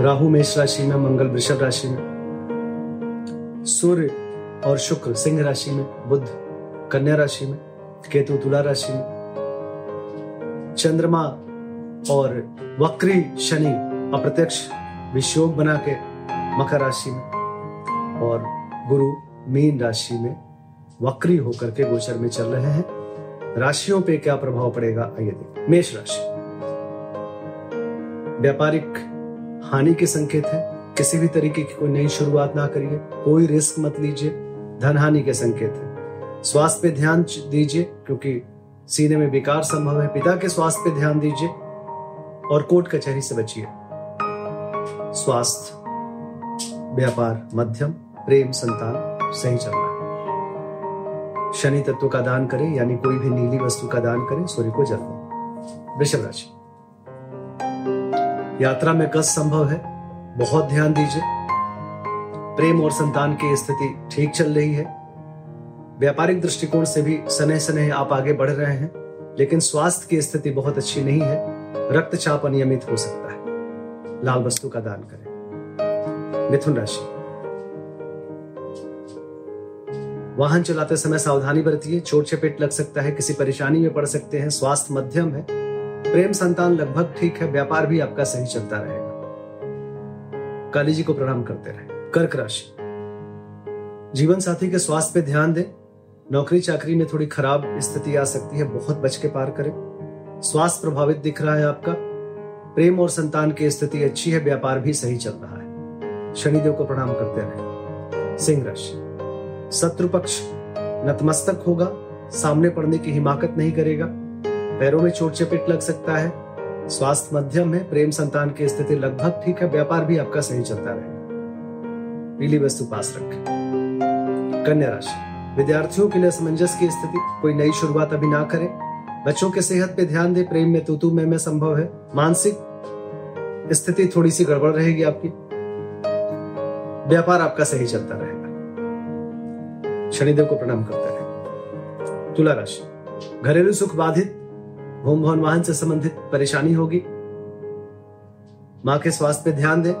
राहु मेष राशि में, मंगल वृषभ राशि में, सूर्य और शुक्र सिंह राशि में बुद्ध कन्या राशि में, केतु तुला राशि में, चंद्रमा और वक्री शनि अप्रत्यक्ष विषयोग बना के मकर राशि में और गुरु मीन राशि में वक्री होकर के गोचर में चल रहे हैं। राशियों पे क्या प्रभाव पड़ेगा, आइए देखिए मेष राशि। व्यापारिक हानि के संकेत है। किसी भी तरीके की कोई नई शुरुआत ना करिए। कोई रिस्क मत लीजिए। धन हानि के संकेत है। स्वास्थ्य पे ध्यान दीजिए, क्योंकि सीने में विकार संभव है। पिता के स्वास्थ्य पे ध्यान दीजिए और कोर्ट कचहरी से बचिए। स्वास्थ्य, व्यापार, मध्यम, प्रेम, संतान, सही चल रहा है शनि तत्व का दान करें, यानी कोई भी नीली वस्तु का दान करें, सूर्य को जल दें वृषभ राशि। यात्रा में कष्ट संभव है। बहुत ध्यान दीजिए। प्रेम और संतान की स्थिति ठीक चल रही है। व्यापारिक दृष्टिकोण से भी सने सने आप आगे बढ़ रहे हैं, लेकिन स्वास्थ्य की स्थिति बहुत अच्छी नहीं है। रक्तचाप अनियमित हो सकता है। लाल वस्तु का दान करें। मिथुन राशि। वाहन चलाते समय सावधानी बरतिए। चोट चपेट लग सकता है, किसी परेशानी में पड़ सकते हैं। स्वास्थ्य मध्यम है। प्रेम संतान लगभग ठीक है, व्यापार भी आपका सही चलता रहेगा। काली जी को प्रणाम करते रहे। कर्क राशि। जीवन साथी के स्वास्थ्य पे ध्यान दें। नौकरी चाकरी में थोड़ी खराब स्थिति आ सकती है, बहुत बच के पार करें। स्वास्थ्य प्रभावित दिख रहा है आपका। प्रेम और संतान की स्थिति अच्छी है, व्यापार भी सही चल रहा है। शनिदेव को प्रणाम करते रहे। सिंह राशि। शत्रु पक्ष नतमस्तक होगा, सामने पड़ने की हिमाकत नहीं करेगा। पैरों में चोट चपेट लग सकता है। स्वास्थ्य मध्यम है प्रेम संतान की स्थिति लगभग ठीक है व्यापार भी आपका सही चलता रहे। पीली वस्तु पास रखें। कन्या राशि। विद्यार्थियों के लिए असमंजस की स्थिति कोई नई शुरुआत अभी ना करें। बच्चों के सेहत पे ध्यान दें प्रेम में तूतू में, में संभव है। मानसिक स्थिति थोड़ी सी गड़बड़ रहेगी आपकी। व्यापार आपका सही चलता रहेगा। शनिदेव को प्रणाम करते रहे। तुला राशि। घरेलू सुख बाधित होम भवन वाहन से संबंधित परेशानी होगी। माँ के स्वास्थ्य पे ध्यान दें।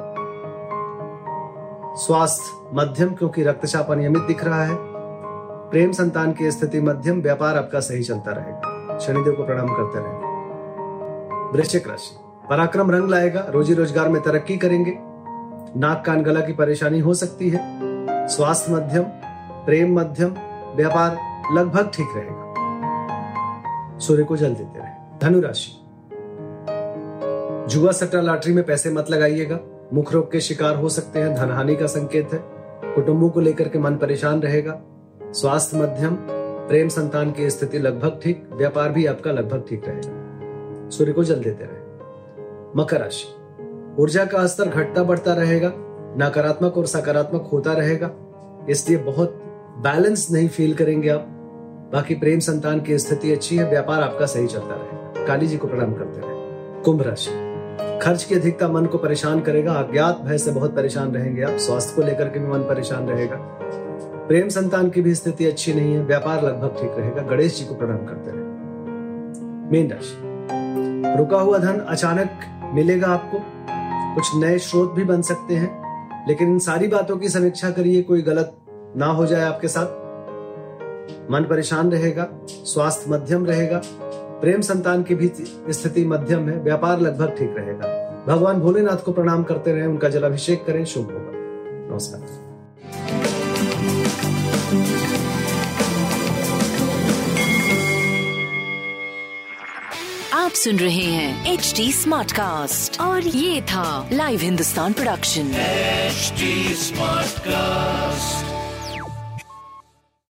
स्वास्थ्य मध्यम क्योंकि रक्तचाप अनियमित दिख रहा है। प्रेम संतान की स्थिति मध्यम, व्यापार आपका सही चलता रहेगा। शनिदेव को प्रणाम करते रहेंगे वृश्चिक राशि, पराक्रम रंग लाएगा, रोजी रोज़गार में तरक्की करेंगे। नाक कान गला की परेशानी हो सकती है। स्वास्थ्य मध्यम, प्रेम मध्यम, व्यापार लगभग ठीक रहेगा। सूर्य को जल देते रहे। धनु राशि जुआ सट्टा लॉटरी में पैसे मत लगाइएगा। मुख रोग के शिकार हो सकते हैं, धनहानि का संकेत है। कुटुंबों को लेकर के मन परेशान रहेगा। स्वास्थ्य मध्यम, प्रेम संतान की स्थिति लगभग ठीक, व्यापार भी आपका लगभग ठीक रहेगा। सूर्य को जल देते रहे। मकर राशि। ऊर्जा का स्तर घटता बढ़ता रहेगा, नकारात्मक और सकारात्मक होता रहेगा। इसलिए बहुत बैलेंस नहीं फील करेंगे आप। बाकी प्रेम संतान की स्थिति अच्छी है, व्यापार आपका सही चलता रहेगा। काली जी को प्रणाम करते रहे कुंभ राशि। खर्च की अधिकता मन को परेशान करेगा, अज्ञात भय से बहुत परेशान रहेंगे आप, स्वास्थ्य को लेकर के भी मन परेशान रहेगा। प्रेम संतान की भी स्थिति अच्छी नहीं है, व्यापार लगभग ठीक रहेगा, गणेश जी को प्रणाम करते रहे मीन राशि। रुका हुआ धन अचानक मिलेगा आपको, कुछ नए स्रोत भी बन सकते हैं, लेकिन इन सारी बातों की समीक्षा करिए, कोई गलत ना हो जाए आपके साथ। मन परेशान रहेगा, स्वास्थ्य मध्यम रहेगा प्रेम संतान की भी स्थिति मध्यम है व्यापार लगभग ठीक रहेगा। भगवान भोलेनाथ को प्रणाम करते रहे उनका जलाभिषेक करें शुभ होगा। नमस्कार। आप सुन रहे हैं एच डी स्मार्ट कास्ट और ये था live Hindustan production H smart Smartcast.